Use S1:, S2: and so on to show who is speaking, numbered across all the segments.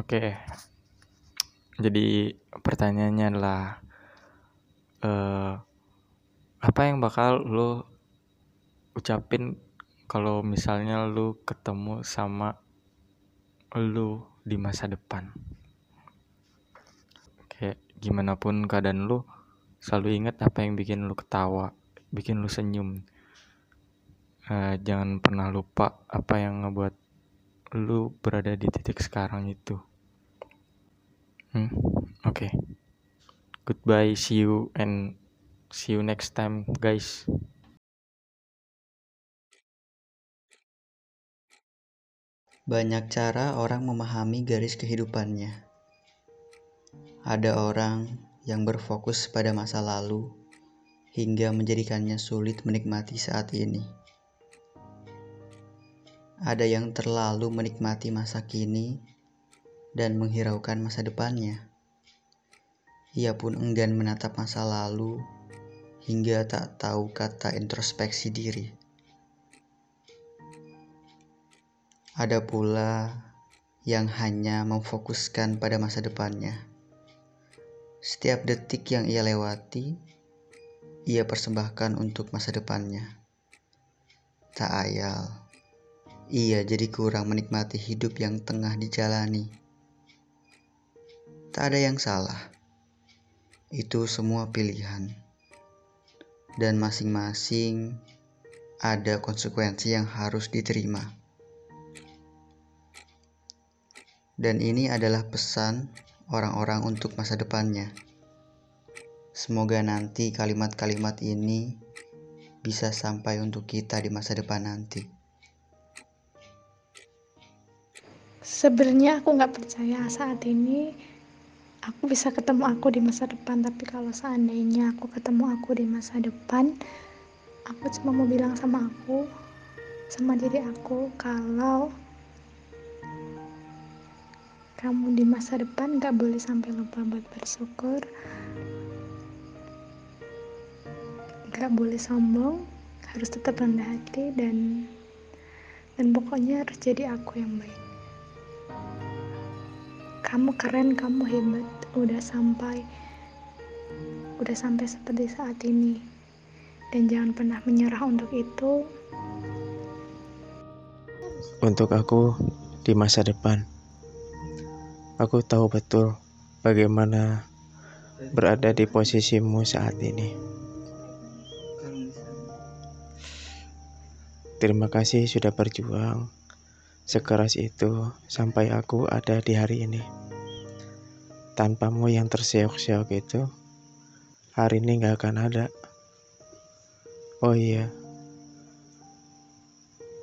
S1: Oke. Jadi pertanyaannya adalah eh apa yang bakal lo ucapin kalau misalnya lu ketemu sama lu di masa depan? Kayak gimana pun keadaan lu, selalu ingat apa yang bikin lu ketawa, bikin lu senyum. Eh, jangan pernah lupa apa yang ngebuat lu berada di titik sekarang itu. Hmm, oke. Goodbye, see you and see you next time, guys.
S2: Banyak cara orang memahami garis kehidupannya. Ada orang yang berfokus pada masa lalu hingga menjadikannya sulit menikmati saat ini. Ada yang terlalu menikmati masa kini dan menghiraukan masa depannya. Ia pun enggan menatap masa lalu hingga tak tahu kata introspeksi diri. Ada pula yang hanya memfokuskan pada masa depannya. Setiap detik yang ia lewati, ia persembahkan untuk masa depannya. Tak ayal, ia jadi kurang menikmati hidup yang tengah dijalani. Tak ada yang salah, itu semua pilihan, dan masing-masing ada konsekuensi yang harus diterima. Dan ini adalah pesan orang-orang untuk masa depannya. Semoga nanti kalimat-kalimat ini bisa sampai untuk kita di masa depan nanti.
S3: Sebenarnya aku nggak percaya saat ini aku bisa ketemu aku di masa depan, tapi kalau seandainya aku ketemu aku di masa depan, aku cuma mau bilang sama aku, sama diri aku, kalau kamu di masa depan gak boleh sampai lupa buat bersyukur gak boleh sombong harus tetap rendah hati dan dan pokoknya harus jadi aku yang baik kamu keren kamu hebat. Udah sampai udah sampai seperti saat ini. Dan jangan pernah menyerah untuk itu.
S1: Untuk aku di masa depan Aku tahu betul bagaimana berada di posisimu saat ini. Terima kasih sudah berjuang sekeras itu sampai aku ada di hari ini. Tanpamu yang terseok-seok itu, hari ini gak akan ada. Oh iya,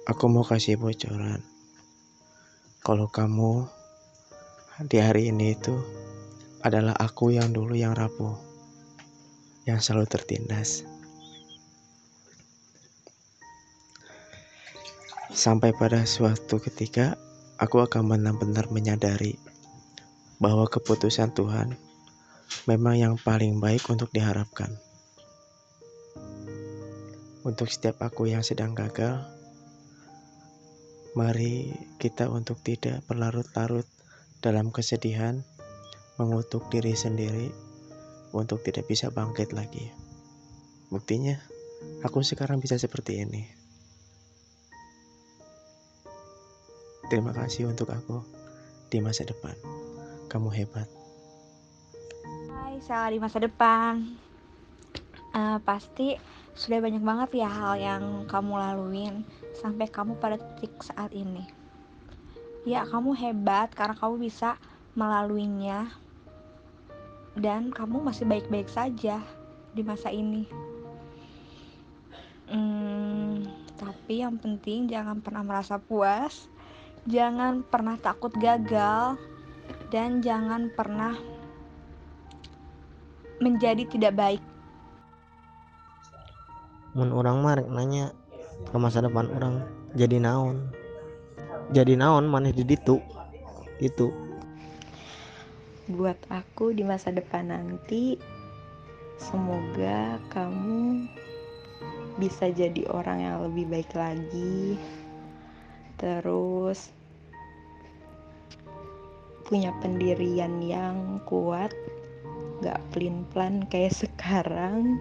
S1: aku mau kasih bocoran. Kalau kamu di hari ini itu adalah aku yang dulu yang rapuh, yang selalu tertindas. Sampai pada suatu ketika, aku akan benar-benar menyadari bahwa keputusan Tuhan memang yang paling baik untuk diharapkan. Untuk setiap aku yang sedang gagal, mari kita untuk tidak berlarut-larut dalam kesedihan, mengutuk diri sendiri untuk tidak bisa bangkit lagi. Buktinya, aku sekarang bisa seperti ini. Terima kasih untuk aku di masa depan. Kamu hebat.
S4: Hai, saya di masa depan. Uh, pasti sudah banyak banget ya hal yang kamu laluin sampai kamu pada titik saat ini ya kamu hebat karena kamu bisa melaluinya dan kamu masih baik-baik saja di masa ini hmm, tapi yang penting jangan pernah merasa puas jangan pernah takut gagal dan jangan pernah menjadi tidak baik.
S5: Mun orang mah nanya ke masa depan orang jadi naon? Jadi naon maneh di ditu? Itu.
S6: Buat aku di masa depan nanti semoga kamu bisa jadi orang yang lebih baik lagi. Terus punya pendirian yang kuat gak pelin-pelan kayak sekarang.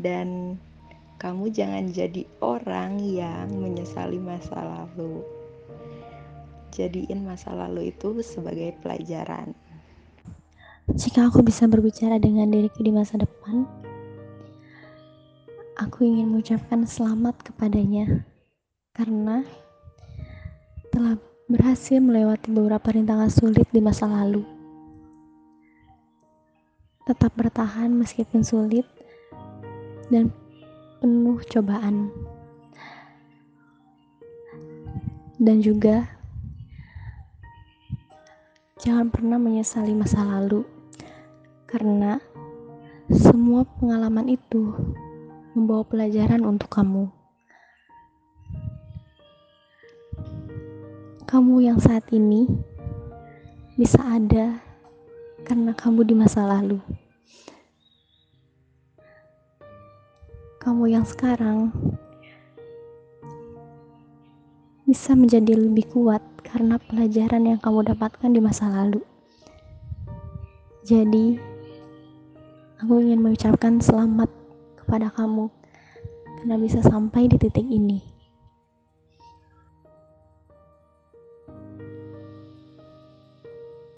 S6: Dan kamu jangan jadi orang yang menyesali masa lalu. Jadiin masa lalu itu sebagai pelajaran.
S7: Jika aku bisa berbicara dengan diriku di masa depan aku ingin mengucapkan selamat kepadanya. Karena telah berhasil melewati beberapa rintangan sulit di masa lalu tetap bertahan meskipun sulit dan penuh cobaan. Dan juga jangan pernah menyesali masa lalu karena semua pengalaman itu membawa pelajaran untuk kamu. Kamu yang saat ini bisa ada karena kamu di masa lalu. Kamu yang sekarang bisa menjadi lebih kuat karena pelajaran yang kamu dapatkan di masa lalu. Jadi, aku ingin mengucapkan selamat kepada kamu karena bisa sampai di titik ini.